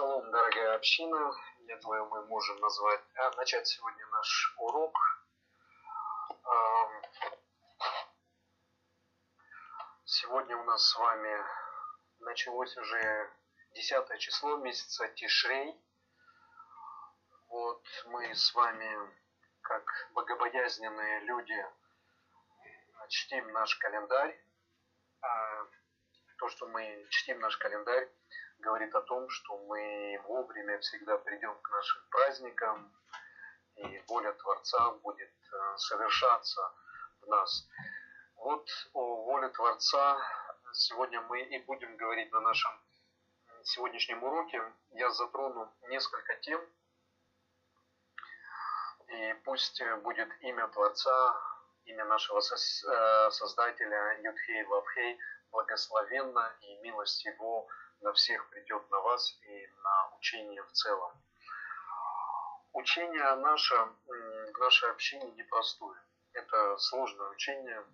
Шалом, дорогая община. Я думаю, мы можем назвать, а, начать сегодня наш урок. Сегодня у нас с вами началось уже десятое число месяца Тишрей. Вот мы с вами, как богобоязненные люди, чтим наш календарь. А, то, что мы чтим наш календарь, говорит о том, что мы вовремя всегда придем к нашим праздникам, и воля Творца будет э, совершаться в нас. Вот о воле Творца сегодня мы и будем говорить на нашем сегодняшнем уроке. Я затрону несколько тем, и пусть будет имя Творца, имя нашего э, Создателя Юдхей Лавхей благословенно и милость Его на всех придет на вас и на учение в целом. Учение наше в нашей общине непростое. Это сложное учение.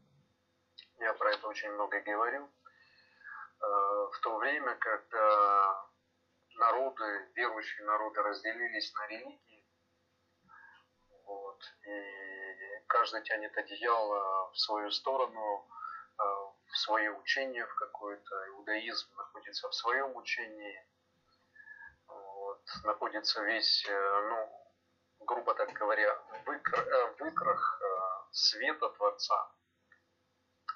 Я про это очень много говорю. Э, в то время, когда народы, верующие народы разделились на религии, вот, и каждый тянет одеяло в свою сторону, э, в свое учение в какое-то, иудаизм находится в своем учении, вот, находится весь, э, ну, грубо так говоря, в э, икрах э, света Творца,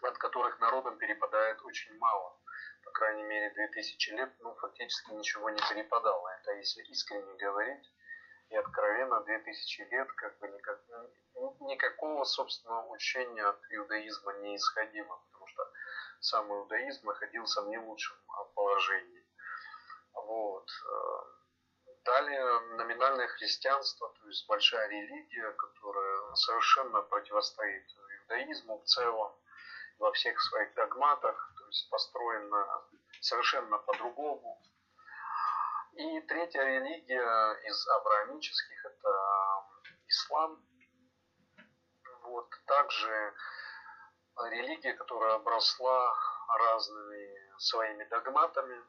от которых народам перепадает очень мало. По крайней мере, 2000 лет, ну, фактически ничего не перепадало. Это если искренне говорить и откровенно, 2000 лет как бы никак, никакого собственного учения от иудаизма не исходило что сам иудаизм находился в не лучшем положении. Вот. Далее номинальное христианство, то есть большая религия, которая совершенно противостоит иудаизму в целом, во всех своих догматах, то есть построена совершенно по-другому. И третья религия из авраамических – это ислам. Вот. Также религия, которая обросла разными своими догматами,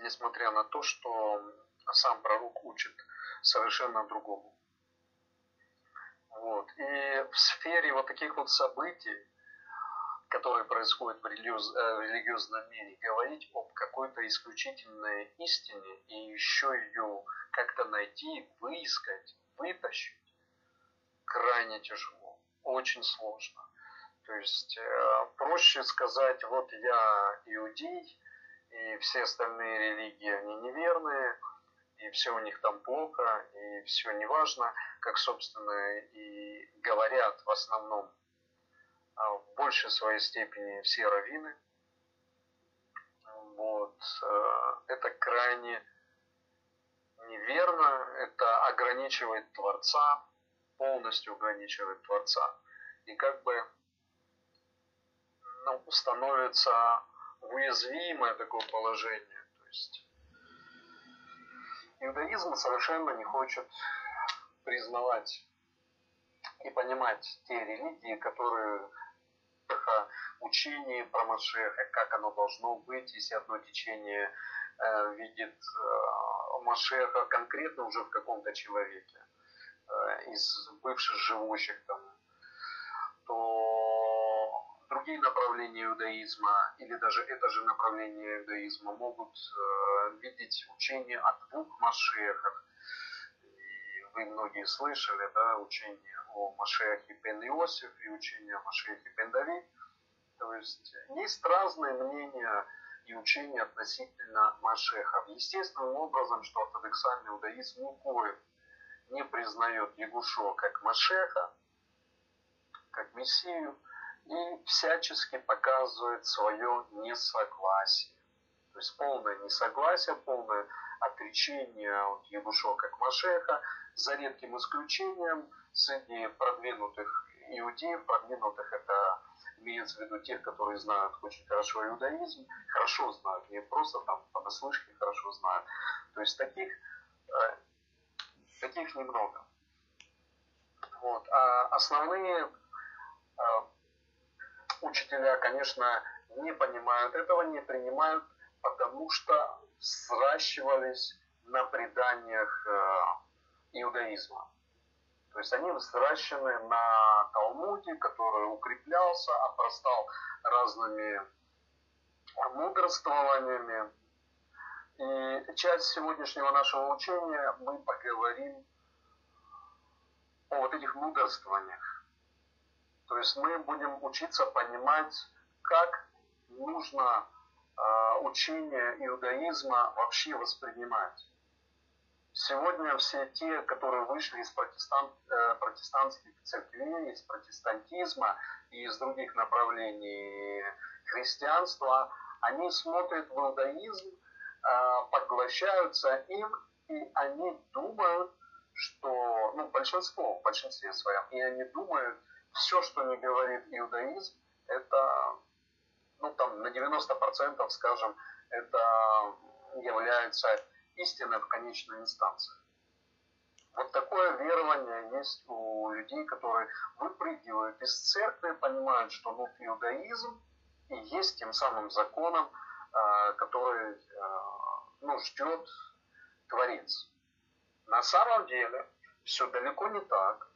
несмотря на то, что сам пророк учит совершенно другому. Вот. И в сфере вот таких вот событий, которые происходят в, религиоз, э, в религиозном мире, говорить об какой-то исключительной истине и еще ее как-то найти, выискать, вытащить, крайне тяжело, очень сложно. То есть э, проще сказать, вот я иудей, и все остальные религии, они неверные, и все у них там плохо, и все неважно, как, собственно, и говорят в основном в большей своей степени все раввины. Вот. Э, это крайне неверно, это ограничивает Творца, полностью ограничивает Творца. И как бы ну, становится уязвимое такое положение. То есть иудаизм совершенно не хочет признавать и понимать те религии, которые учение про Машеха, как оно должно быть, если одно течение э, видит э, Машеха конкретно уже в каком-то человеке, э, из бывших живущих там, то другие направления иудаизма или даже это же направление иудаизма могут э, видеть учение о двух Машехах. Вы многие слышали, да, учение о Машехе бен Иосиф и учение о Машехе бен Давид. То есть есть разные мнения и учения относительно Машеха. Естественным образом, что ортодоксальный иудаизм никоим не признает Ягушо как Машеха, как Мессию, и всячески показывает свое несогласие. То есть полное несогласие, полное отречение от Ебушо как Машеха, за редким исключением среди продвинутых иудеев, продвинутых это имеется в виду тех, которые знают очень хорошо иудаизм, хорошо знают, не просто там понаслышке хорошо знают. То есть таких, э, таких немного. Вот. А основные э, учителя, конечно, не понимают этого, не принимают, потому что сращивались на преданиях иудаизма. То есть они взращены на Талмуде, который укреплялся, опростал разными мудрствованиями. И часть сегодняшнего нашего учения мы поговорим о вот этих мудрствованиях. То есть мы будем учиться понимать, как нужно э, учение иудаизма вообще воспринимать. Сегодня все те, которые вышли из протестант, э, протестантских церквей, из протестантизма и из других направлений христианства, они смотрят в иудаизм, э, поглощаются им, и они думают, что, ну, большинство, в большинстве своем, и они думают, все, что не говорит иудаизм, это, ну, там, на 90%, скажем, это является истины в конечной инстанции. Вот такое верование есть у людей, которые выпрыгивают из церкви, понимают, что ну, иудаизм и есть тем самым законом, а, который а, ну, ждет Творец. На самом деле все далеко не так,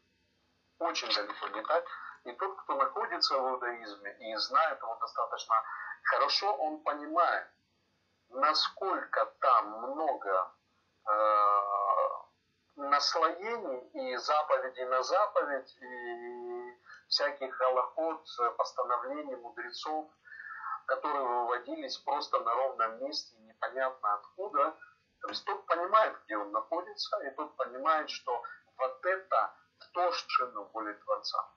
очень далеко не так. И тот, кто находится в иудаизме и знает его достаточно хорошо, он понимает, насколько там много э, наслоений и заповедей на заповедь, и всяких аллахот, постановлений мудрецов, которые выводились просто на ровном месте, непонятно откуда. То есть тот понимает, где он находится, и тот понимает, что вот это то, что воля Творца.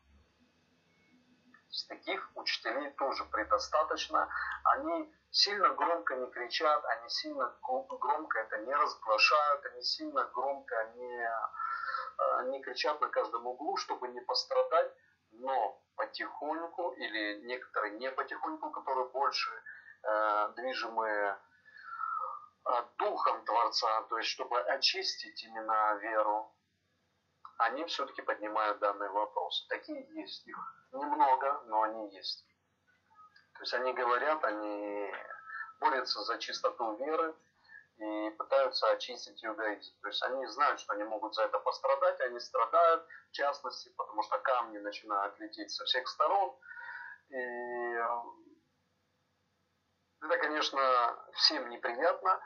Таких учителей тоже предостаточно. Они сильно громко не кричат, они сильно громко это не разглашают, они сильно громко не, э, не кричат на каждом углу, чтобы не пострадать, но потихоньку, или некоторые не потихоньку, которые больше э, движимые э, духом Творца, то есть чтобы очистить именно веру, они все-таки поднимают данный вопрос. Такие есть их немного, но они есть. То есть они говорят, они борются за чистоту веры и пытаются очистить иудаизм. То есть они знают, что они могут за это пострадать, они страдают, в частности, потому что камни начинают лететь со всех сторон. И это, конечно, всем неприятно,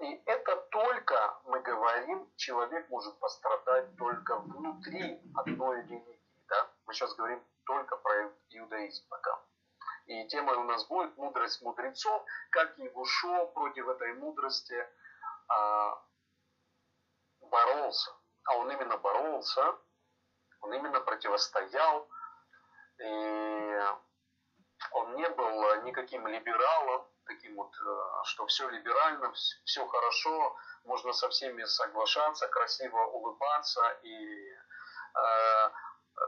и это только, мы говорим, человек может пострадать только внутри одной религии. Да? Мы сейчас говорим только про иудаизм пока. И тема у нас будет мудрость мудрецов, как Егушо против этой мудрости а, боролся. А он именно боролся, он именно противостоял, и он не был никаким либералом, таким вот, э, что все либерально, все хорошо, можно со всеми соглашаться, красиво улыбаться и э,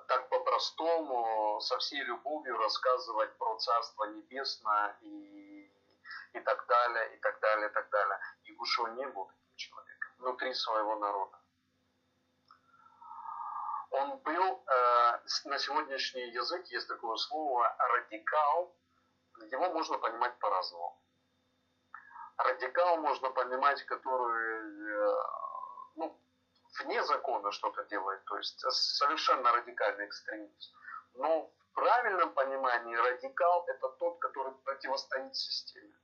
так по-простому, со всей любовью рассказывать про Царство Небесное и, и так далее, и так далее, и так далее. И Гушо не был таким человеком внутри своего народа. Он был, э, на сегодняшний язык есть такое слово радикал, его можно понимать по-разному. Радикал можно понимать, который э, ну, вне закона что-то делает, то есть совершенно радикальный экстремист. Но в правильном понимании радикал это тот, который противостоит системе.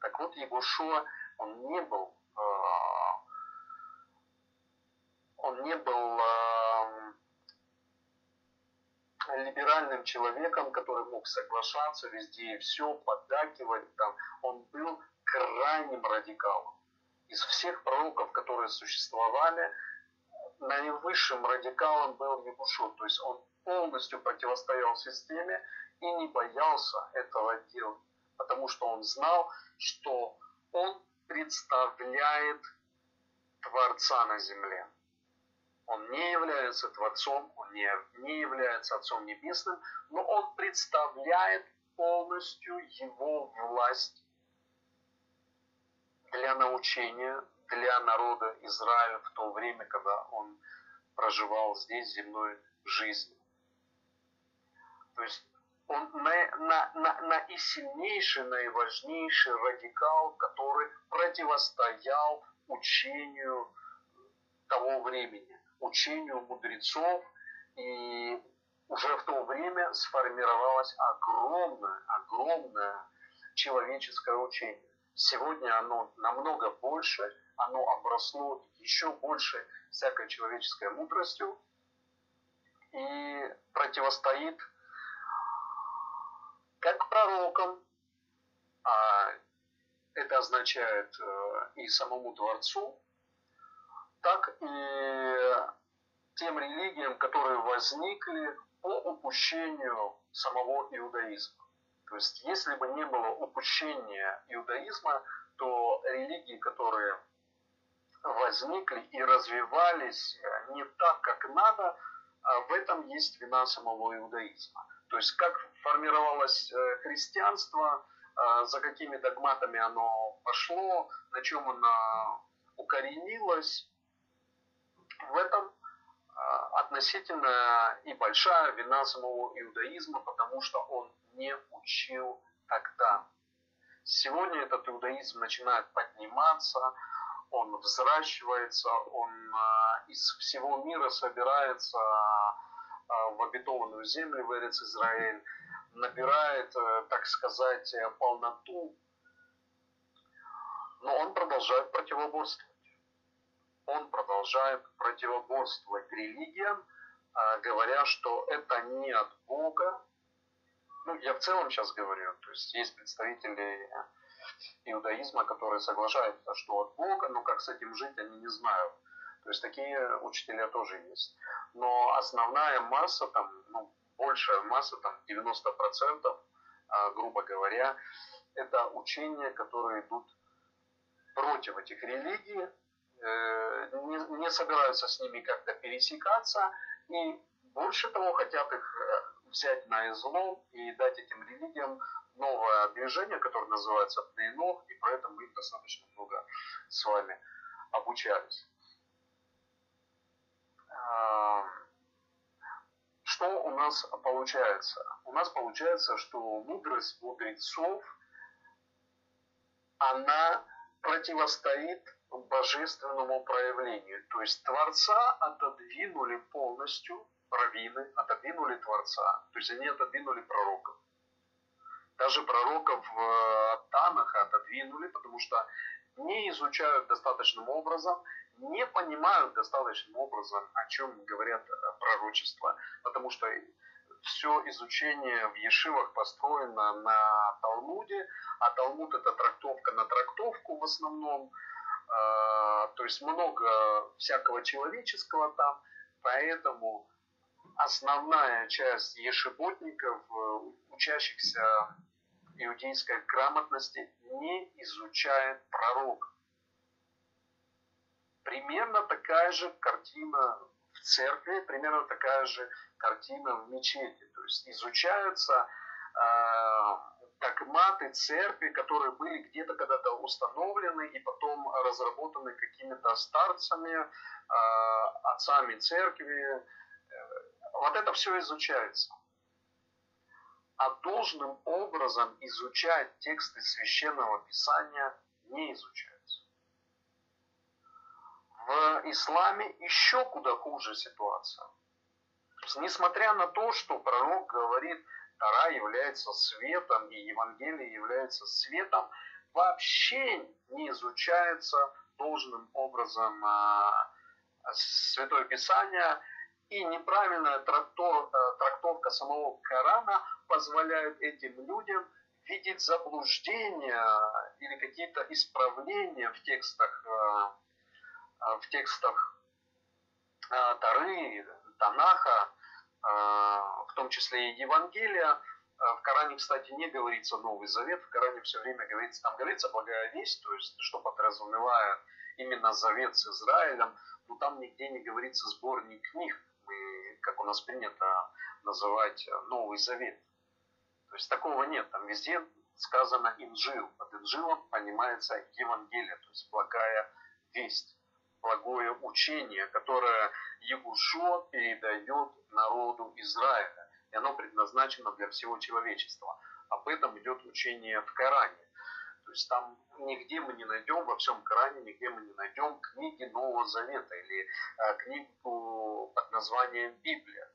Так вот, Егошуа, он не был, э, он не был э, либеральным человеком, который мог соглашаться везде и все, поддакивать там. Он был крайним радикалом. Из всех пророков, которые существовали, наивысшим радикалом был Ягушо. То есть он полностью противостоял системе и не боялся этого делать. Потому что он знал, что он представляет Творца на земле. Он не является Творцом, он не, не является Отцом Небесным, но он представляет полностью его власть для научения, для народа Израиля в то время, когда он проживал здесь земной жизнью. То есть он на, на, на, наисильнейший, наиважнейший радикал, который противостоял учению того времени, учению мудрецов. И уже в то время сформировалось огромное, огромное человеческое учение. Сегодня оно намного больше, оно обросло еще больше всякой человеческой мудростью и противостоит как пророкам, а это означает э, и самому Творцу, так и тем религиям, которые возникли по упущению самого иудаизма. То есть, если бы не было упущения иудаизма, то религии, которые возникли и развивались не так, как надо, а в этом есть вина самого иудаизма. То есть как формировалось э, христианство, э, за какими догматами оно пошло, на чем оно укоренилось, в этом э, относительно и большая вина самого иудаизма, потому что он не учил тогда. Сегодня этот иудаизм начинает подниматься, он взращивается, он из всего мира собирается а, в обетованную землю, в Эрец Израиль, набирает, э, так сказать, э, полноту, но он продолжает противоборствовать. Он продолжает противоборствовать религиям, а, говоря, что это не от Бога. Ну, я в целом сейчас говорю, то есть есть представители иудаизма, которые соглашаются, что от Бога, но как с этим жить, они не знают. То есть такие учителя тоже есть. Но основная масса, там, ну, большая масса, там 90%, а, грубо говоря, это учения, которые идут против этих религий, не, не собираются с ними как-то пересекаться и больше того хотят их э, взять на излом и дать этим религиям новое движение, которое называется Пнейнох, и поэтому мы достаточно много с вами обучались что у нас получается? У нас получается, что мудрость мудрецов, она противостоит божественному проявлению. То есть Творца отодвинули полностью, раввины отодвинули Творца. То есть они отодвинули пророков. Даже пророков в э, Танах отодвинули, потому что не изучают достаточным образом, не понимают достаточным образом, о чем говорят э, пророчества, потому что все изучение в Ешивах построено на Талмуде, а Талмуд это трактовка на трактовку в основном, то есть много всякого человеческого там, поэтому основная часть ешеботников, э, учащихся иудейской грамотности, не изучает пророков. Примерно такая же картина в церкви, примерно такая же картина в мечети. То есть изучаются э, догматы церкви, которые были где-то когда-то установлены и потом разработаны какими-то старцами, э, отцами церкви. Вот это все изучается. А должным образом изучать тексты священного писания не изучают в исламе еще куда хуже ситуация. Несмотря на то, что пророк говорит, Тара является светом и Евангелие является светом, вообще не изучается должным образом а, Святое Писание, и неправильная трактовка самого Корана позволяет этим людям видеть заблуждения или какие-то исправления в текстах а, а, в текстах а, Тары, Танаха, а, в том числе и Евангелия. В Коране, кстати, не говорится Новый Завет, в Коране все время говорится, там говорится благая весть, то есть, что подразумевает именно завет с Израилем, но там нигде не говорится сборник книг, мы, как у нас принято называть Новый Завет. То есть такого нет, там везде сказано инжил. Под инжилом понимается Евангелие, то есть благая весть благое учение, которое Егушо передает народу Израиля. и оно предназначено для всего человечества. Об этом идет учение в Коране. То есть там нигде мы не найдем, во всем Коране нигде мы не найдем книги Нового Завета или э, книгу под названием Библия.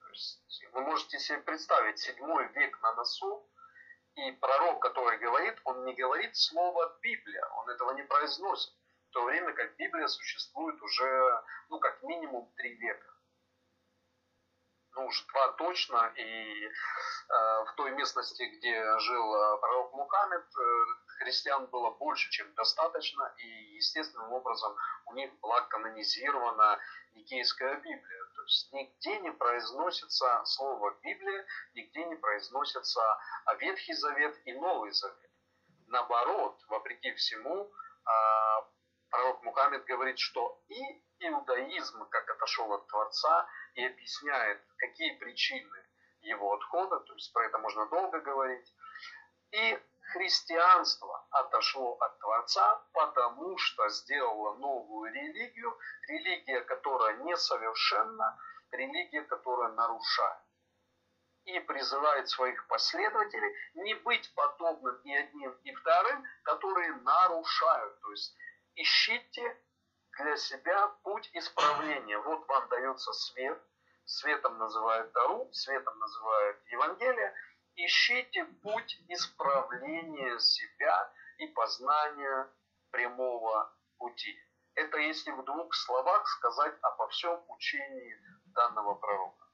То есть вы можете себе представить, седьмой век на носу, и пророк, который говорит, он не говорит слово Библия, он этого не произносит. В то время как Библия существует уже, ну, как минимум три века ну два точно, и э, в той местности, где жил э, пророк Мухаммед, э, христиан было больше, чем достаточно, и естественным образом у них была канонизирована Никейская Библия. То есть нигде не произносится слово Библия, нигде не произносится Ветхий Завет и Новый Завет. Наоборот, вопреки всему, э, пророк Мухаммед говорит, что и иудаизм, как отошел от Творца, и объясняет, какие причины его отхода, то есть про это можно долго говорить, и христианство отошло от Творца, потому что сделало новую религию, религия, которая несовершенна, религия, которая нарушает. И призывает своих последователей не быть подобным и одним, и вторым, которые нарушают. То есть ищите для себя путь исправления. Вот вам дается свет, светом называют Тару, светом называют Евангелие. Ищите путь исправления себя и познания прямого пути. Это если в двух словах сказать обо всем учении данного пророка.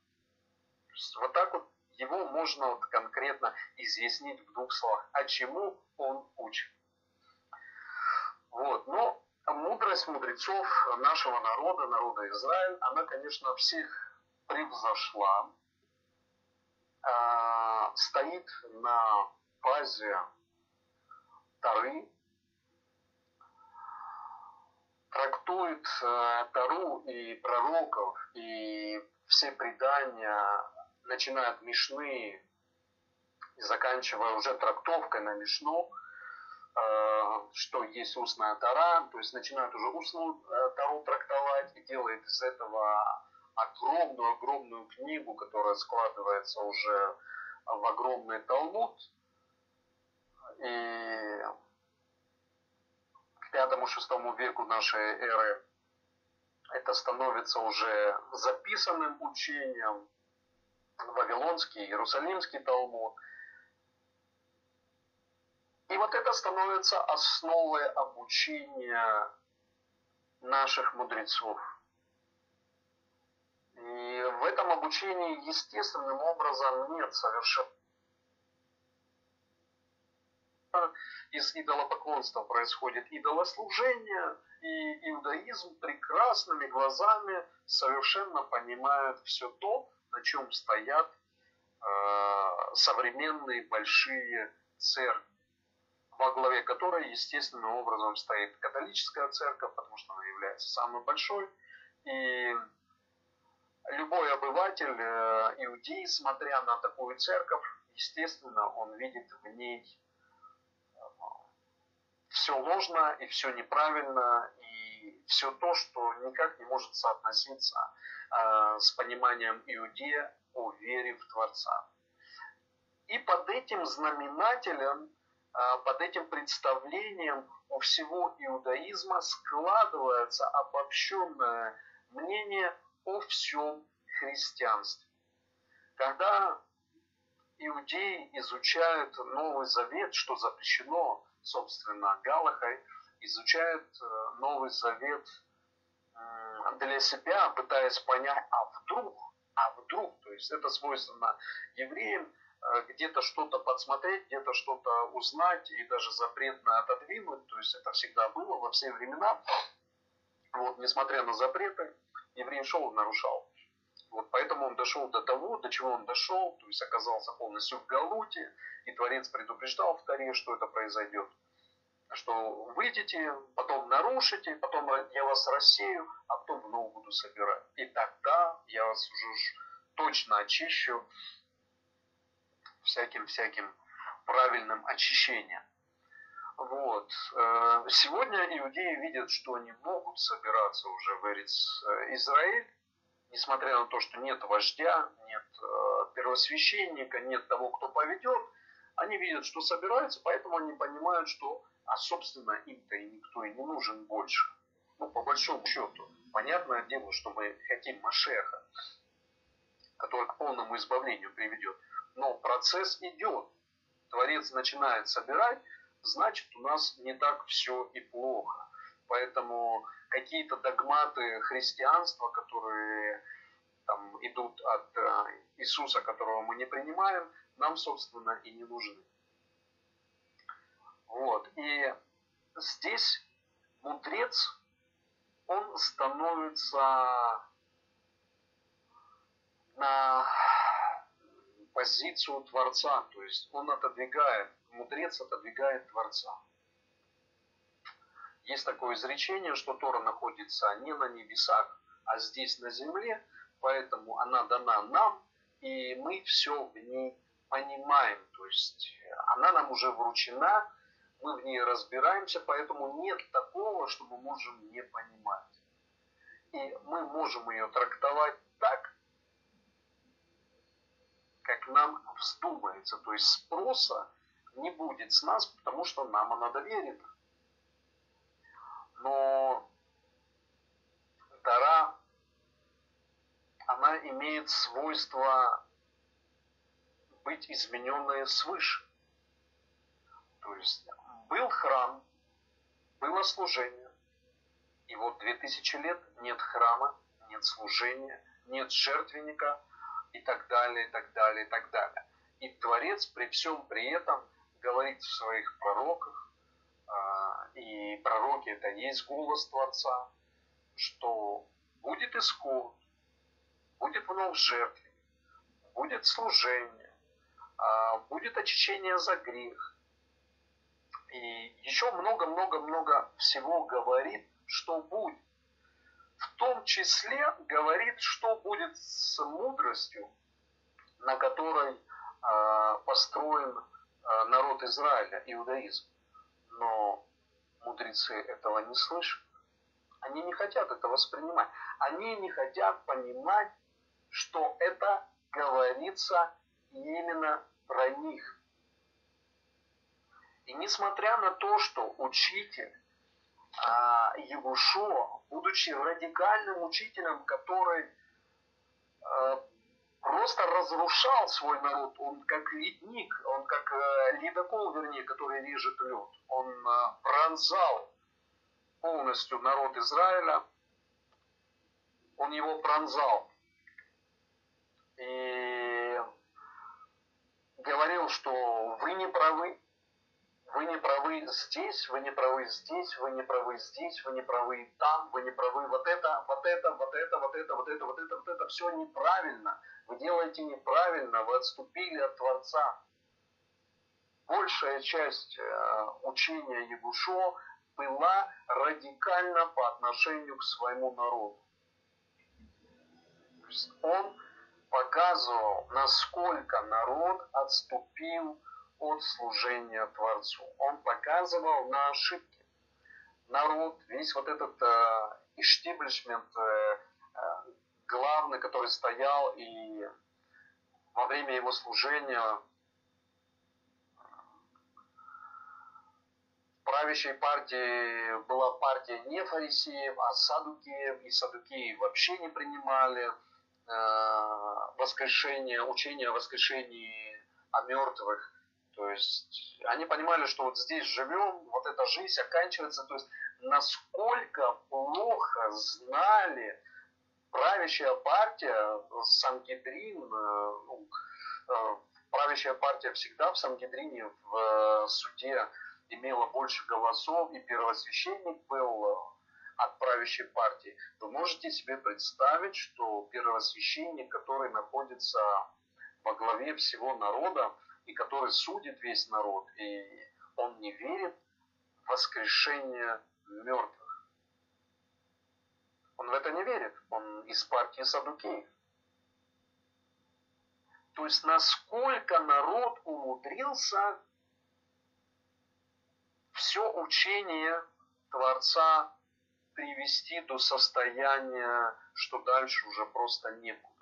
Вот так вот его можно вот конкретно изъяснить в двух словах. А чему он учит? Вот. Но мудрость мудрецов нашего народа, народа Израиль, она, конечно, всех превзошла, э, стоит на базе Тары, трактует э, Тару и пророков, и все предания, начиная от Мишны и заканчивая уже трактовкой на Мишну – что есть устная тара, то есть начинают уже устную э, тару трактовать и делает из этого огромную-огромную книгу, которая складывается уже в огромный талмуд. И к пятому-шестому веку нашей эры это становится уже записанным учением, Вавилонский, Иерусалимский Талмуд – и вот это становится основой обучения наших мудрецов. И в этом обучении естественным образом нет совершенно из идолопоклонства происходит идолослужение, и иудаизм прекрасными глазами совершенно понимает все то, на чем стоят э, современные большие церкви во главе которой естественным образом стоит католическая церковь, потому что она является самой большой. И любой обыватель, э, иудей, смотря на такую церковь, естественно, он видит в ней э, все ложно и все неправильно, и все то, что никак не может соотноситься э, с пониманием иудея о вере в Творца. И под этим знаменателем под этим представлением у всего иудаизма складывается обобщенное мнение о всем христианстве. Когда иудеи изучают Новый Завет, что запрещено, собственно, Галахой, изучают э, Новый Завет для себя, пытаясь понять, а вдруг, а вдруг, то есть это свойственно евреям, где-то что-то подсмотреть, где-то что-то узнать и даже запретно отодвинуть. То есть это всегда было во все времена. Вот, несмотря на запреты, еврей шел и нарушал. Вот поэтому он дошел до того, до чего он дошел, то есть оказался полностью в Галуте, и Творец предупреждал в Таре, что это произойдет. Что выйдете, потом нарушите, потом я вас рассею, а потом вновь буду собирать. И тогда я вас уже точно очищу всяким-всяким правильным очищением. Вот. Э, сегодня иудеи видят, что они могут собираться уже в Эрец э, Израиль, несмотря на то, что нет вождя, нет э, первосвященника, нет того, кто поведет, они видят, что собираются, поэтому они понимают, что, а собственно, им-то и никто и не нужен больше. Ну, по большому счету, понятное дело, что мы хотим Машеха, который к полному избавлению приведет. Но процесс идет. Творец начинает собирать, значит, у нас не так все и плохо. Поэтому какие-то догматы христианства, которые там, идут от э, Иисуса, которого мы не принимаем, нам, собственно, и не нужны. Вот. И здесь мудрец, он становится на позицию Творца, то есть он отодвигает, мудрец отодвигает Творца. Есть такое изречение, что Тора находится не на небесах, а здесь на земле, поэтому она дана нам, и мы все в ней понимаем. То есть она нам уже вручена, мы в ней разбираемся, поэтому нет такого, что мы можем не понимать. И мы можем ее трактовать так, как нам вздумается. То есть спроса не будет с нас, потому что нам она доверена но Тара, она имеет свойство быть измененной свыше. То есть был храм, было служение, и вот две тысячи лет нет храма, нет служения, нет жертвенника и так далее, и так далее, и так далее. И Творец при всем при этом говорит в своих пророках, а, и пророки это есть голос Творца, что будет исход, будет вновь жертве, будет служение, а, будет очищение за грех. И еще много-много-много всего говорит, что будет. В том числе говорит, что будет с мудростью, на которой а, построен народ Израиля, иудаизм но мудрецы этого не слышат. Они не хотят это воспринимать. Они не хотят понимать, что это говорится именно про них. И несмотря на то, что учитель а, Егушо, будучи радикальным учителем, который а, просто разрушал свой народ. Он как ледник, он как э, ледокол, вернее, который режет лед. Он э, пронзал полностью народ Израиля. Он его пронзал. И говорил, что вы не правы, вы не правы здесь, вы не правы здесь, вы не правы здесь, вы не правы там, вы не правы вот это, вот это, вот это, вот это, вот это, вот это, вот это, все неправильно. Вы делаете неправильно, вы отступили от Творца. Большая часть э, учения Ягушо была радикальна по отношению к своему народу. Он показывал, насколько народ отступил от служения Творцу. Он показывал на ошибки. Народ, весь вот этот э, иштиблишмент э, э, главный, который стоял и во время его служения правящей партии была партия не фарисеев, а садукеев, и садукеи вообще не принимали э, воскрешение, учение о воскрешении о мертвых. То есть они понимали, что вот здесь живем, вот эта жизнь оканчивается. То есть насколько плохо знали правящая партия, Сангедрин, э, ну, э, правящая партия всегда в Сангедрине в э, суде имела больше голосов, и первосвященник был от правящей партии. Вы можете себе представить, что первосвященник, который находится во главе всего народа, и который судит весь народ, и он не верит в воскрешение мертвых. Он в это не верит. Он из партии Садукеев. То есть насколько народ умудрился все учение Творца привести до состояния, что дальше уже просто некуда.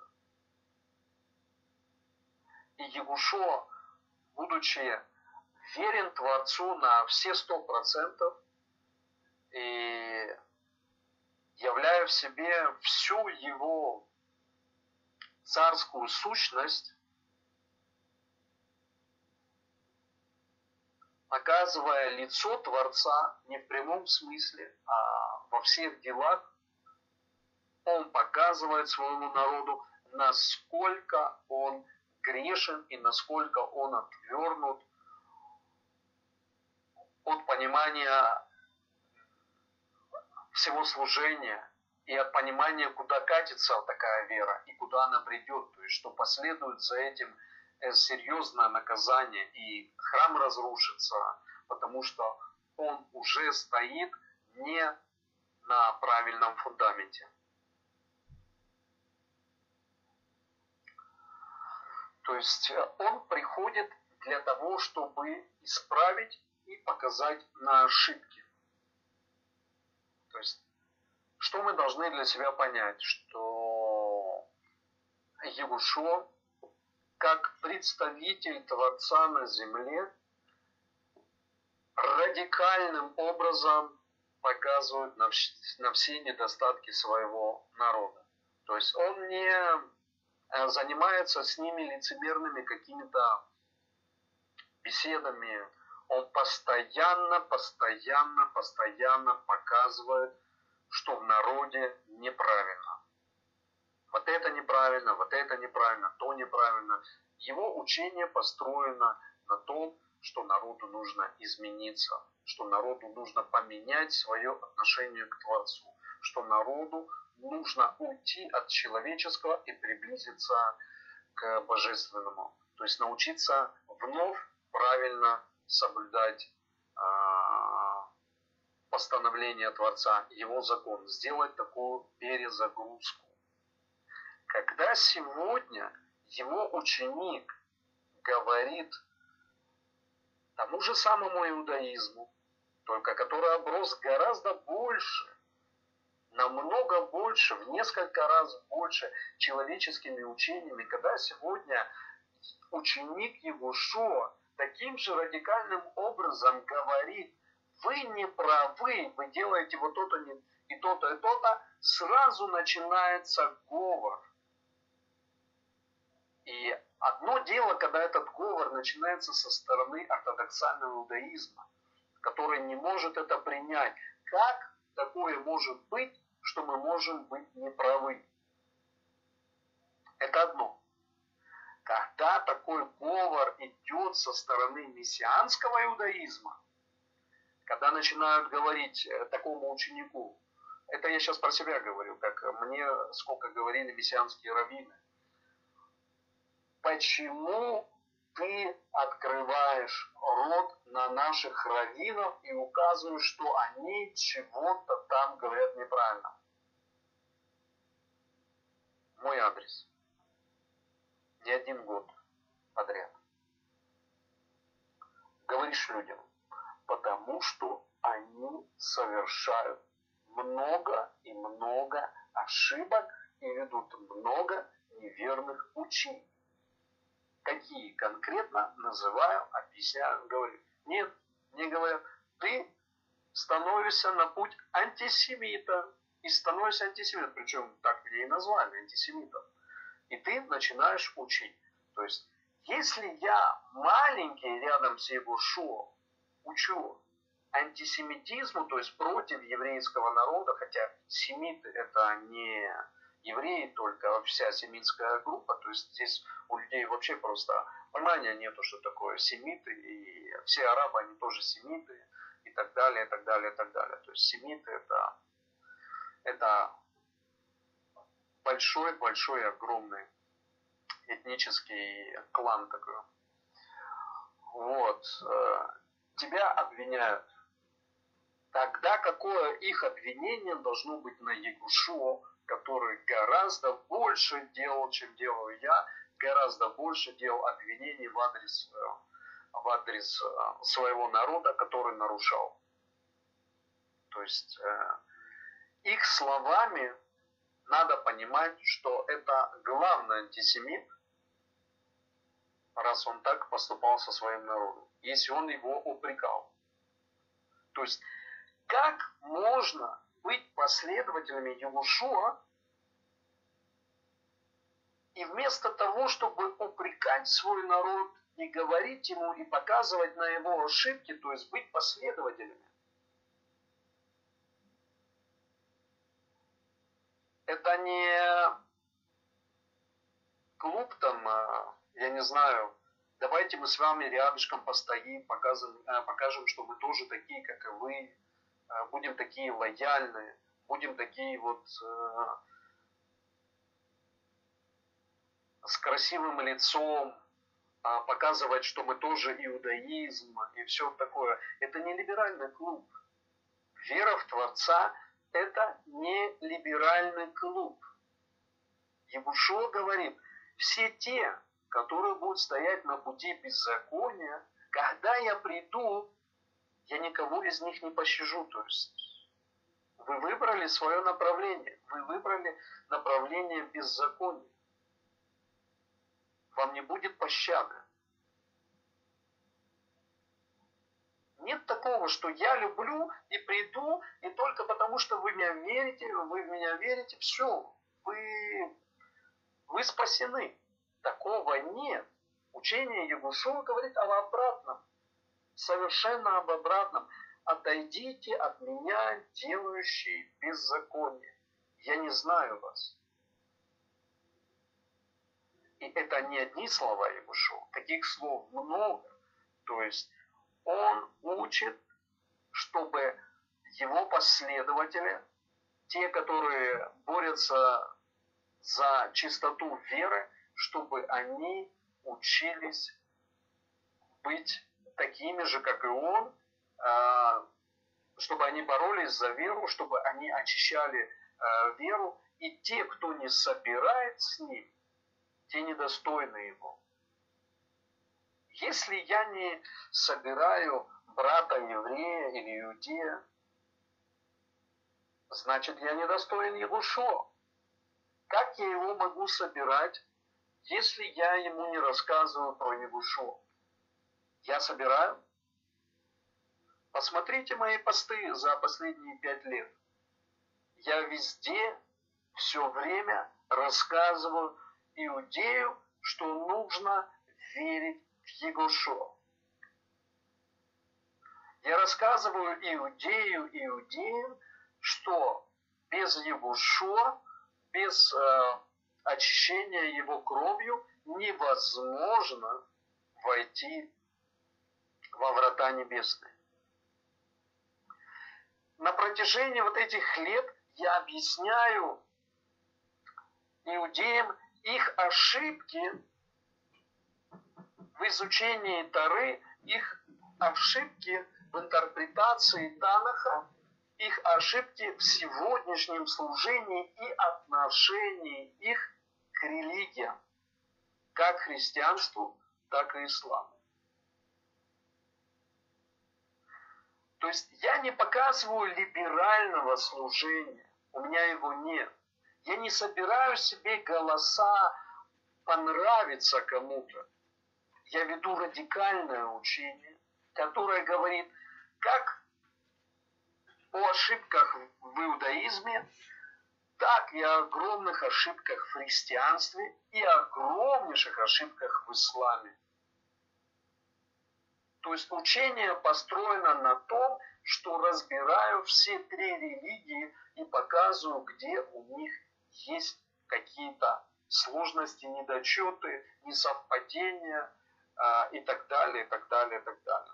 И Ягушо, будучи верен Творцу на все сто процентов и являя в себе всю его царскую сущность, показывая лицо Творца не в прямом смысле, а во всех делах, он показывает своему народу, насколько он грешен и насколько он отвернут от понимания всего служения и от понимания, куда катится такая вера и куда она придет, то есть что последует за этим Э, серьезное наказание, и храм разрушится, потому что он уже стоит не на правильном фундаменте. То есть э, он приходит для того, чтобы исправить и показать на ошибки. То есть, что мы должны для себя понять, что Егушо как представитель Творца на земле радикальным образом показывает на, все недостатки своего народа. То есть он не занимается с ними лицемерными какими-то беседами. Он постоянно, постоянно, постоянно показывает, что в народе неправильно вот это неправильно, вот это неправильно, то неправильно. Его учение построено на том, что народу нужно измениться, что народу нужно поменять свое отношение к Творцу, что народу нужно уйти от человеческого и приблизиться к божественному. То есть научиться вновь правильно соблюдать а, постановление Творца, его закон, сделать такую перезагрузку когда сегодня его ученик говорит тому же самому иудаизму, только который оброс гораздо больше, намного больше, в несколько раз больше человеческими учениями, когда сегодня ученик Егушуа таким же радикальным образом говорит, вы не правы, вы делаете вот то-то и то-то и то-то, сразу начинается говор – и одно дело, когда этот говор начинается со стороны ортодоксального иудаизма, который не может это принять. Как такое может быть, что мы можем быть неправы? Это одно. Когда такой говор идет со стороны мессианского иудаизма, когда начинают говорить э, такому ученику, это я сейчас про себя говорю, как мне сколько говорили мессианские раввины, почему ты открываешь рот на наших раввинов и указываешь, что они чего-то там говорят неправильно. Мой адрес. Не один год подряд. Говоришь людям, потому что они совершают много и много ошибок и ведут много неверных учений какие конкретно называю, объясняю, говорю. Нет, не говорю. Ты становишься на путь антисемита. И становишься антисемитом. Причем так меня и назвали, антисемитом. И ты начинаешь учить. То есть, если я маленький рядом с его шо учу антисемитизму, то есть против еврейского народа, хотя семиты это не евреи только, а вся семитская группа, то есть здесь у людей вообще просто понимания нету, что такое семиты, и все арабы, они тоже семиты, и так далее, и так далее, и так далее. То есть семиты это, это большой-большой, огромный этнический клан такой. Вот. Э, тебя обвиняют. Тогда какое их обвинение должно быть на Егушо, который гораздо больше делал, чем делаю я, гораздо больше делал обвинений в адрес, э, в адрес э, своего народа, который нарушал. То есть, э, словами надо понимать, что это главный антисемит, раз он так поступал со своим народом, если он его упрекал. То есть, как можно быть последователями Егушуа, и вместо того, чтобы упрекать свой народ и говорить ему, и показывать на его ошибки, то есть быть последователями, это не клуб там, а, я не знаю, давайте мы с вами рядышком постоим, покажем, э, покажем, что мы тоже такие, как и вы, будем такие лояльные, будем такие вот э, с красивым лицом, а, показывать, что мы тоже иудаизм и все такое. Это не либеральный клуб. Вера в Творца – это не либеральный клуб. Ебушо говорит, все те, которые будут стоять на пути беззакония, когда я приду, я никого из них не пощажу. То есть вы выбрали свое направление, вы выбрали направление беззакония. Вам не будет пощады. Нет такого, что я люблю и приду, и только потому, что вы меня верите, вы в меня верите, все, вы, вы спасены. Такого нет. Учение Ягушева говорит об обратном. Совершенно об обратном. Отойдите от меня, делающие беззаконие. Я не знаю вас. И это не одни слова Ягушева. Таких слов много. То есть он учит, чтобы его последователи, те, которые борются за чистоту веры, чтобы они учились быть такими же, как и он, а, чтобы они боролись за веру, чтобы они очищали а, веру, и те, кто не собирает с ним, те недостойны его. Если я не собираю брата еврея или иудея, значит я недостоин его шо. Как я его могу собирать, если я ему не рассказываю про Егушу, я собираю. Посмотрите мои посты за последние пять лет. Я везде все время рассказываю иудею, что нужно верить в Егушу. Я рассказываю иудею, иудеям, что без Егушо, без э, очищения его кровью невозможно войти во врата небесные. На протяжении вот этих лет я объясняю иудеям их ошибки в изучении Тары, их ошибки в интерпретации Танаха, их ошибки в сегодняшнем служении и отношении их к религиям, как христианству, так и исламу. То есть я не показываю либерального служения, у меня его нет. Я не собираю себе голоса понравиться кому-то. Я веду радикальное учение, которое говорит, как о ошибках в иудаизме, так и о огромных ошибках в христианстве и огромнейших ошибках в исламе. То есть учение построено на том, что разбираю все три религии и показываю, где у них есть какие-то сложности, недочеты, несовпадения а, и так далее, и так далее, и так далее.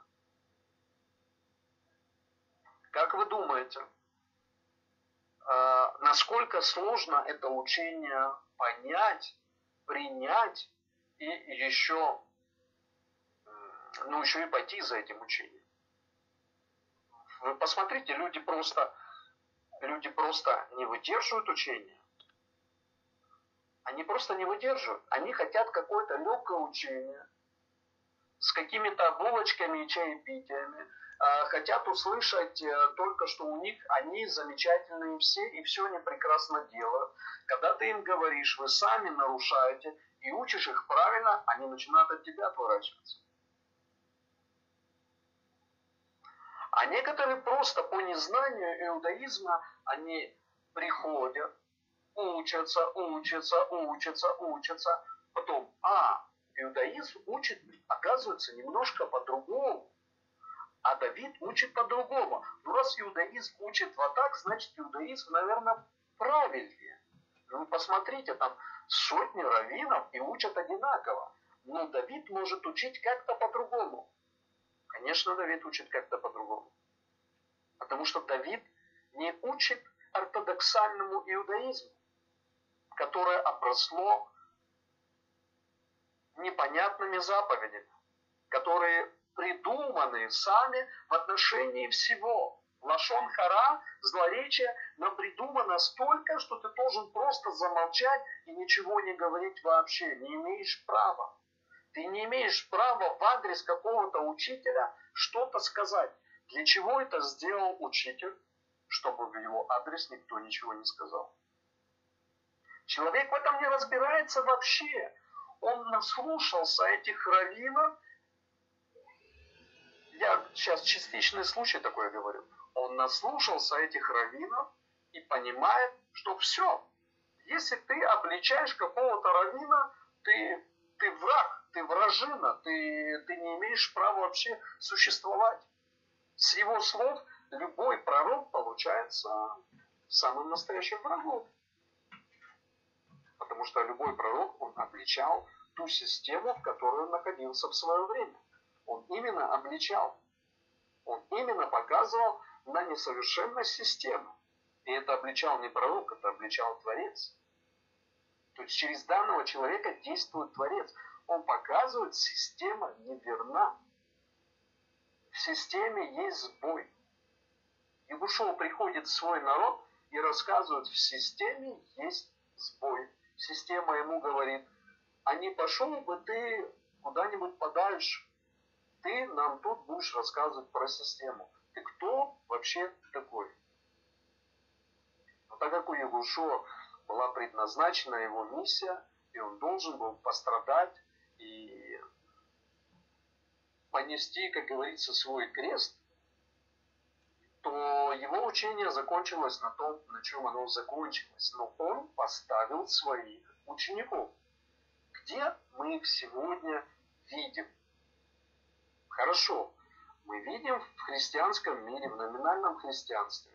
Как вы думаете, Э, насколько сложно это учение понять, принять и еще, ну, еще и пойти за этим учением. Вы посмотрите, люди просто, люди просто не выдерживают учение. Они просто не выдерживают. Они хотят какое-то легкое учение с какими-то булочками и чаепитиями. э, хотят услышать э, только, что у них они замечательные все, и все они прекрасно делают. Когда ты им говоришь, вы сами нарушаете, и учишь их правильно, они начинают от тебя отворачиваться. А некоторые просто по незнанию иудаизма, они приходят, учатся, учатся, учатся, учатся, потом, а, иудаизм учит, оказывается, немножко по-другому. А Давид учит по-другому. Ну, раз иудаизм учит вот так, значит, иудаизм, наверное, правильнее. Ну, посмотрите, там сотни раввинов и учат одинаково. Но Давид может учить как-то по-другому. Конечно, Давид учит как-то по-другому. Потому что Давид не учит ортодоксальному иудаизму, которое обросло непонятными заповедями, которые придуманы сами в отношении всего. Лашон хара, злоречие, но придумано столько, что ты должен просто замолчать и ничего не говорить вообще. Не имеешь права. Ты не имеешь права в адрес какого-то учителя что-то сказать. Для чего это сделал учитель? Чтобы в его адрес никто ничего не сказал. Человек в этом не разбирается вообще он наслушался этих раввинов, я сейчас частичный случай такой говорю, он наслушался этих раввинов и понимает, что все, если ты обличаешь какого-то раввина, ты, ты враг, ты вражина, ты, ты не имеешь права вообще существовать. С его слов любой пророк получается самым настоящим врагом. Потому что любой пророк, он обличал ту систему, в которой он находился в свое время. Он именно обличал. Он именно показывал на несовершенность системы. И это обличал не пророк, это обличал Творец. То есть через данного человека действует Творец. Он показывает, система неверна. В системе есть сбой. Ягушева приходит свой народ и рассказывает, в системе есть сбой система ему говорит, а не пошел бы ты куда-нибудь подальше. Ты нам тут будешь рассказывать про систему. Ты кто вообще такой? Но так как у Ягушо была предназначена его миссия, и он должен был пострадать и понести, как говорится, свой крест, то его учение закончилось на том, на чем оно закончилось. Но он поставил своих учеников. Где мы их сегодня видим? Хорошо, мы видим в христианском мире, в номинальном христианстве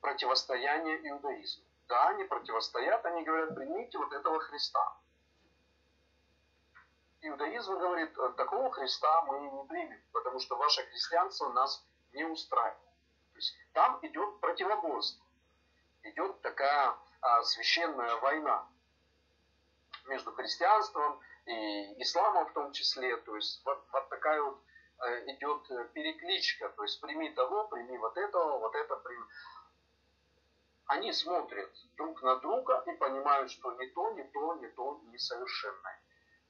противостояние иудаизму. Да, они противостоят, они говорят, примите вот этого Христа. Иудаизм говорит, такого Христа мы не примем, потому что ваше христианство нас не устраивает есть там идет противоборство, идет такая а, священная война между христианством и исламом в том числе. То есть вот, вот такая вот э, идет перекличка. То есть прими того, прими вот этого, вот это прими. Они смотрят друг на друга и понимают, что не то, не то, не то несовершенное.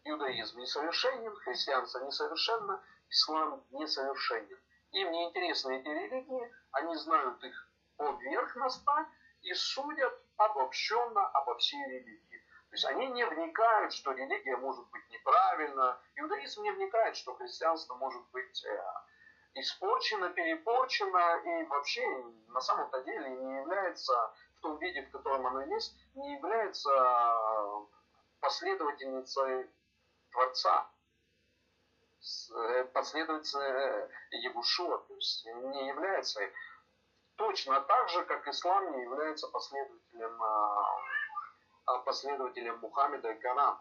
Иудаизм несовершенен, христианство несовершенно, ислам несовершенен. Им не интересны эти религии, они знают их поверхностно и судят обобщенно обо всей религии. То есть они не вникают, что религия может быть неправильна. Иудаизм не вникает, что христианство может быть э, испорчено, перепорчено и вообще на самом-то деле не является в том виде, в котором оно есть, не является последовательницей Творца. Э, последовательница э, Ягушуа, то есть не является точно так же, как ислам не является последователем, а, а последователем Мухаммеда и Корана.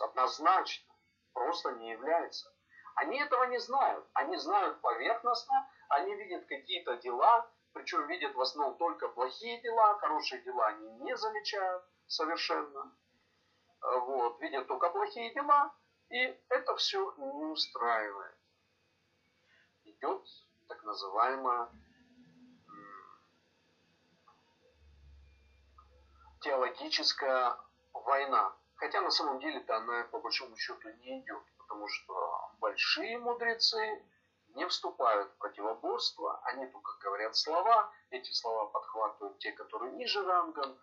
Однозначно, просто не является. Они этого не знают. Они знают поверхностно, они видят какие-то дела, причем видят в основном только плохие дела, хорошие дела они не замечают совершенно. Вот, видят только плохие дела, и это все не устраивает. Идет так называемая теологическая война. Хотя на самом деле-то она по большому счету не идет, потому что большие мудрецы не вступают в противоборство, они только говорят слова, эти слова подхватывают те, которые ниже рангом,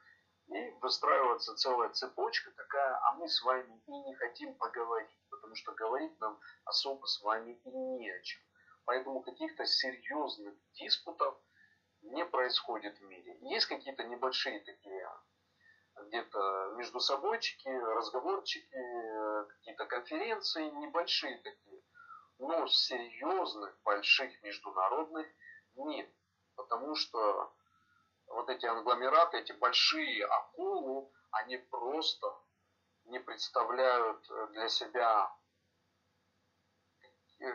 и выстраивается целая цепочка такая, а мы с вами и не хотим поговорить, потому что говорить нам особо с вами и не о чем. Поэтому каких-то серьезных диспутов не происходит в мире. Есть какие-то небольшие такие где-то между собойчики, разговорчики, какие-то конференции, небольшие такие. Но серьезных, больших международных нет. Потому что вот эти англомераты, эти большие акулы, они просто не представляют для себя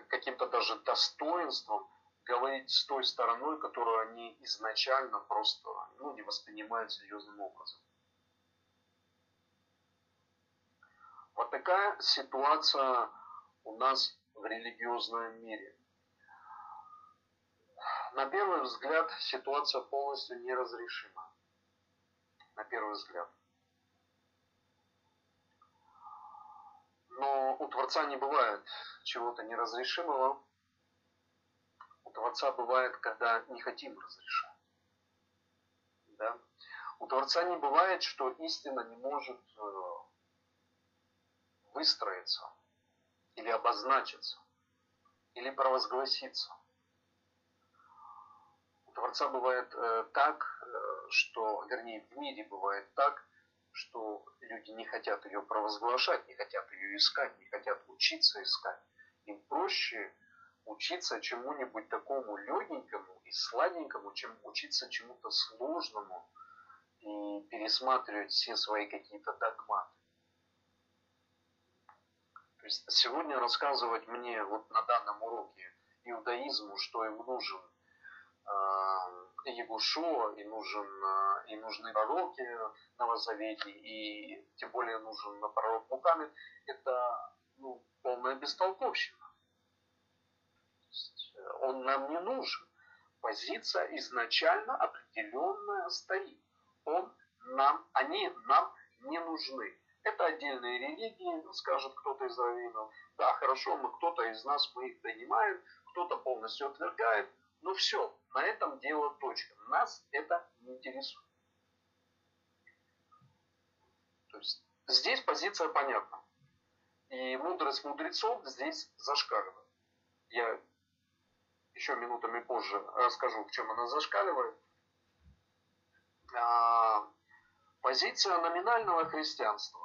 каким-то даже достоинством говорить с той стороной, которую они изначально просто ну, не воспринимают серьезным образом. Вот такая ситуация у нас в религиозном мире. На первый взгляд ситуация полностью неразрешима. На первый взгляд. Но у Творца не бывает чего-то неразрешимого. У Творца бывает, когда не хотим разрешать. Да? У Творца не бывает, что истина не может э, выстроиться или обозначиться, или провозгласиться. Творца бывает э, так, э, что, вернее, в мире бывает так, что люди не хотят ее провозглашать, не хотят ее искать, не хотят учиться искать. Им проще учиться чему-нибудь такому легенькому и сладенькому, чем учиться чему-то сложному и пересматривать все свои какие-то догматы. То есть сегодня рассказывать мне вот на данном уроке иудаизму, что им нужен э, Егушо, и, нужен, э, и нужны пророки Новозаветии, и тем более нужен пророк Мухаммед, это ну, полная бестолковщина. Он нам не нужен. Позиция изначально определенная стоит. Он нам, они нам не нужны. Это отдельные религии, скажет кто-то из раввинов. Да, хорошо, мы кто-то из нас, мы их принимаем, кто-то полностью отвергает. Но все, на этом дело точка. Нас это не интересует. То есть здесь позиция понятна. И мудрость мудрецов здесь зашкаливает. Я еще минутами позже расскажу, в чем она зашкаливает. А, позиция номинального христианства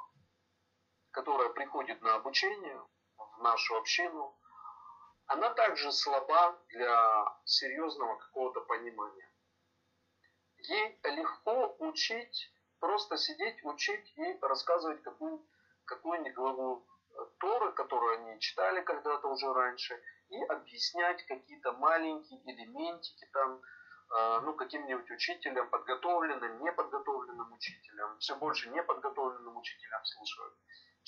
которая приходит на обучение в нашу общину, она также слаба для серьезного какого-то понимания. Ей легко учить, просто сидеть, учить и рассказывать какую, какую-нибудь главу Торы, которую они читали когда-то уже раньше, и объяснять какие-то маленькие элементики там, э, ну, каким-нибудь учителям, подготовленным, неподготовленным учителям, все больше неподготовленным учителям слушают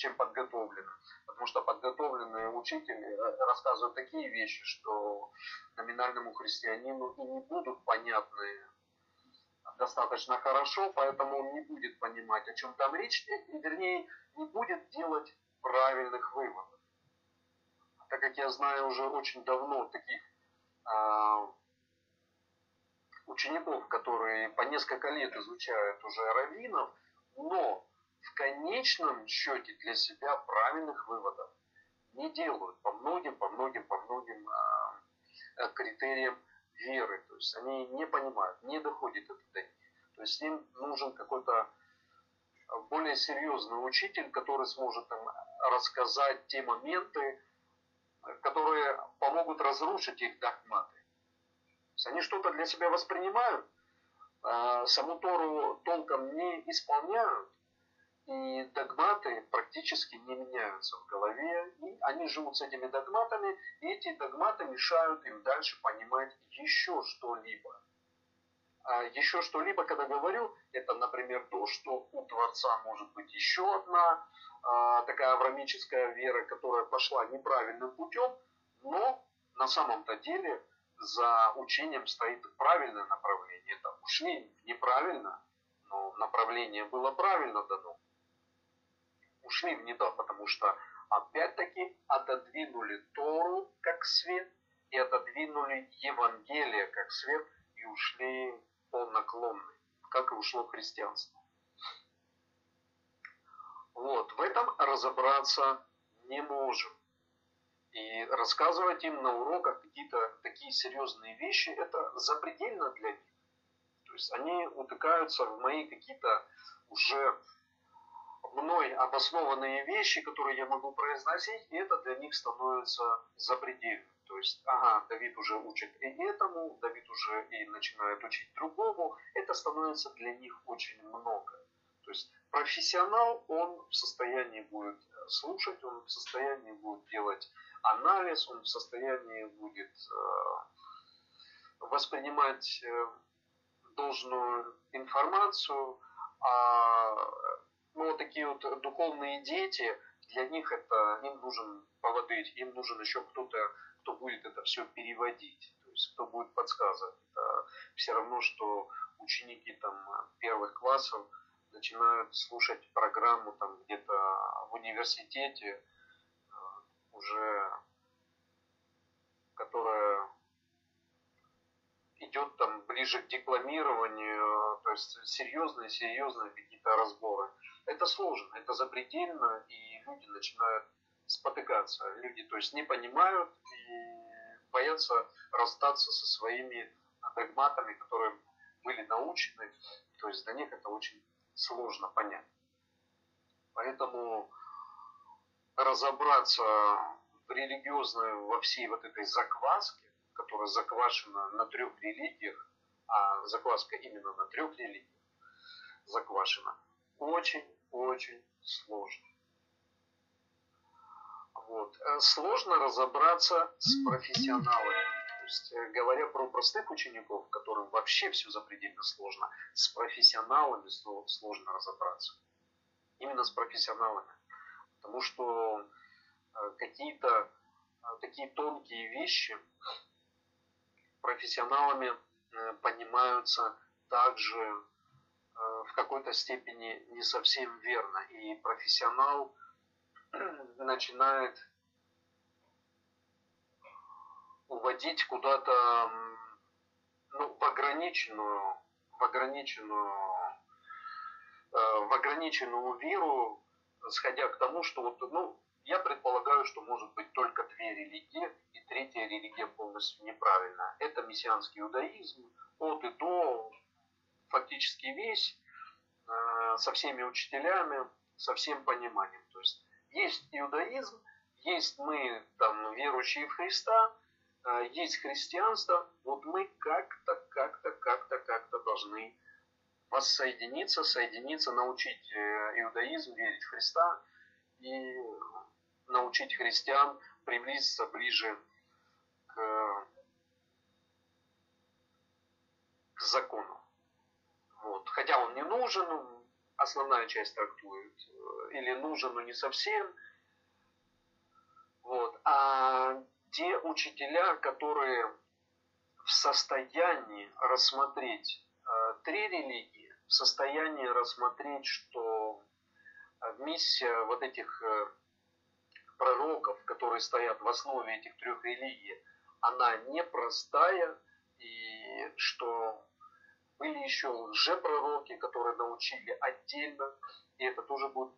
чем подготовленным. Потому что подготовленные учители э, рассказывают такие вещи, что номинальному христианину и не будут понятны достаточно хорошо, поэтому он не будет понимать, о чем там речь, и, вернее, не будет делать правильных выводов. Так как я знаю уже очень давно таких э, учеников, которые по несколько лет изучают уже раввинов, но в конечном счете для себя правильных выводов не делают по многим, по многим, по многим а, э, критериям веры. То есть они не понимают, не доходит это до них. То есть им нужен какой-то более серьезный учитель, который сможет им рассказать те моменты, которые помогут разрушить их догматы. То есть они что-то для себя воспринимают, а саму Тору толком не исполняют, и догматы практически не меняются в голове, и они живут с этими догматами, и эти догматы мешают им дальше понимать еще что-либо. А еще что-либо, когда говорю, это, например, то, что у Творца может быть еще одна а, такая аврамическая вера, которая пошла неправильным путем, но на самом-то деле за учением стоит правильное направление. Это ушли неправильно, но направление было правильно дано ушли в недо, потому что опять-таки отодвинули Тору как свет и отодвинули Евангелие как свет и ушли по наклонной, как и ушло христианство. Вот, в этом разобраться не можем. И рассказывать им на уроках какие-то такие серьезные вещи, это запредельно для них. То есть они утыкаются в мои какие-то уже мной обоснованные вещи, которые я могу произносить, и это для них становится запредельным. То есть, ага, Давид уже учит и этому, Давид уже и начинает учить другому. Это становится для них очень много. То есть профессионал, он в состоянии будет э, слушать, он в состоянии будет делать анализ, он в состоянии будет э, воспринимать э, должную информацию, а ну, такие вот духовные дети, для них это, им нужен поводырь, им нужен еще кто-то, кто будет это все переводить, то есть кто будет подсказывать. Это все равно, что ученики там первых классов начинают слушать программу там где-то в университете, э, уже которая идет там ближе к декламированию, то есть серьезные, серьезные какие-то разборы. Это сложно, это запредельно, и люди начинают спотыкаться. Люди, то есть, не понимают и боятся расстаться со своими догматами, которые были научены. То есть для них это очень сложно понять. Поэтому разобраться в религиозной, во всей вот этой закваске, которая заквашена на трех религиях, а закваска именно на трех религиях заквашена, очень-очень сложно. Вот. Э, сложно разобраться с профессионалами. То есть, э, говоря про простых учеников, которым вообще все запредельно сложно, с профессионалами сложно разобраться. Именно с профессионалами. Потому что э, какие-то такие тонкие вещи профессионалами понимаются также в какой-то степени не совсем верно. И профессионал начинает уводить куда-то ну, в ограниченную, в ограниченную, э, в ограниченную веру, сходя к тому, что вот, ну, я предполагаю, что может быть только две религии, и третья религия полностью неправильная. Это мессианский иудаизм, от и до, фактически весь, э, со всеми учителями, со всем пониманием. То есть есть иудаизм, есть мы там верующие в Христа, э, есть христианство, вот мы как-то, как-то, как-то, как-то должны воссоединиться, соединиться, научить э, иудаизм верить в Христа и научить христиан приблизиться ближе к, к закону. Вот. Хотя он не нужен, основная часть трактует, э, или нужен, но не совсем. Вот. А те учителя, которые в состоянии рассмотреть э, три религии, в состоянии рассмотреть, что миссия вот этих э, пророков, которые стоят в основе этих трех религий, она непростая, и что были еще лжепророки, которые научили отдельно, и это тоже будет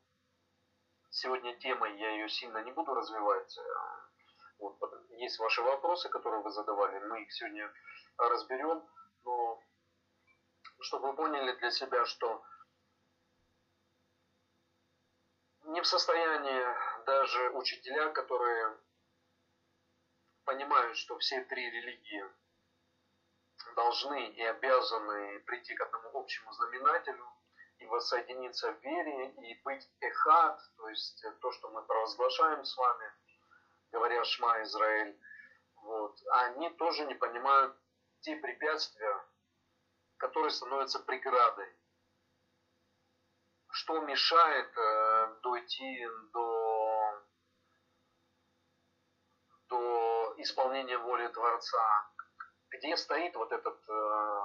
сегодня тема, я ее сильно не буду развивать. Вот, есть ваши вопросы, которые вы задавали, мы их сегодня разберем, но чтобы вы поняли для себя, что не в состоянии даже учителя, которые понимают, что все три религии должны и обязаны прийти к одному общему знаменателю и воссоединиться в вере и быть эхат, то есть то, что мы провозглашаем с вами, говоря Шма Израиль, вот, они тоже не понимают те препятствия, которые становятся преградой. Что мешает э, дойти до, до исполнения воли Творца, где стоит вот этот э,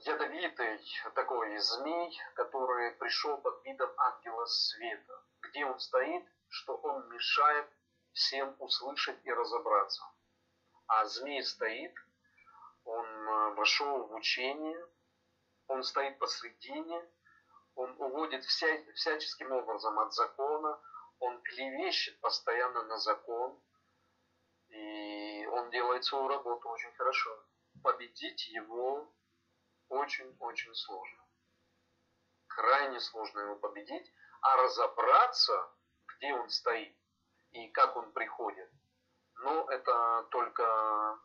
ядовитый такой змей, который пришел под видом ангела света. Где он стоит, что он мешает всем услышать и разобраться. А змей стоит, он э, вошел в учение, он стоит посредине, он уводит вся, всяческим образом от закона, он клевещет постоянно на закон, и он делает свою работу очень хорошо. Победить его очень-очень сложно. Крайне сложно его победить, а разобраться, где он стоит и как он приходит, ну, это только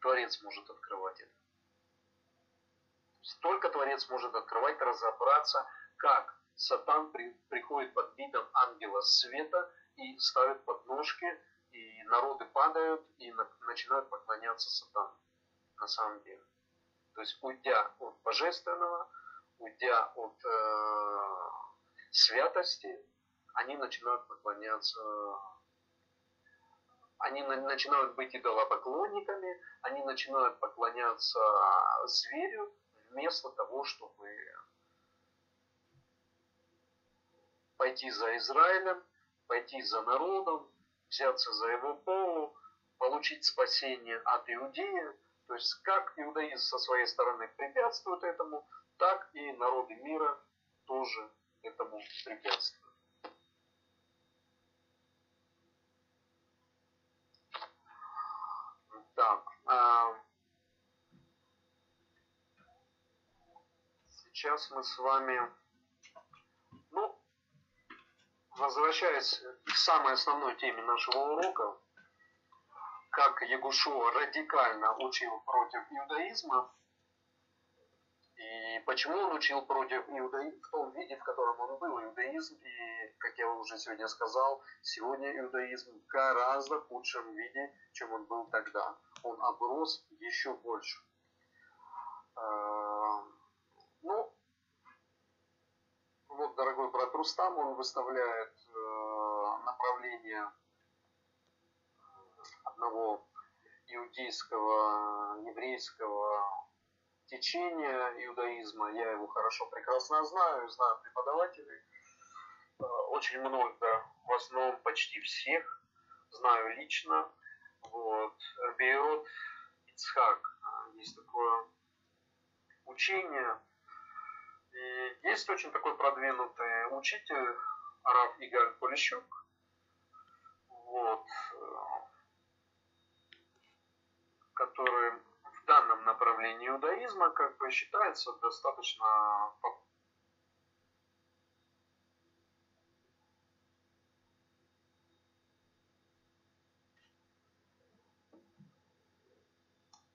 Творец может открывать это. Только Творец может открывать, разобраться, как Сатан при, приходит под видом ангела света и ставит подножки, и народы падают и на, начинают поклоняться Сатану на самом деле. То есть уйдя от божественного, уйдя от э, святости, они начинают поклоняться, они на, начинают быть идолопоклонниками, они начинают поклоняться зверю вместо того, чтобы пойти за Израилем, пойти за народом, взяться за его полу, получить спасение от Иудеи. То есть как иудаизм со своей стороны препятствует этому, так и народы мира тоже этому препятствуют. Так, а, сейчас мы с вами возвращаясь к самой основной теме нашего урока, как Ягушуа радикально учил против иудаизма, и почему он учил против иудаизма в том виде, в котором он был иудаизм, и, как я уже сегодня сказал, сегодня иудаизм в гораздо худшем виде, чем он был тогда. Он оброс еще больше. А, ну, вот, дорогой брат Рустам, он выставляет э, направление одного иудейского, еврейского течения иудаизма. Я его хорошо, прекрасно знаю, знаю преподавателей. Э, очень много, в основном почти всех, знаю лично. Вот. Бейрот Ицхак. Есть такое учение, и есть очень такой продвинутый учитель, Араб Игаль Полищук. Вот, который в данном направлении иудаизма как бы считается достаточно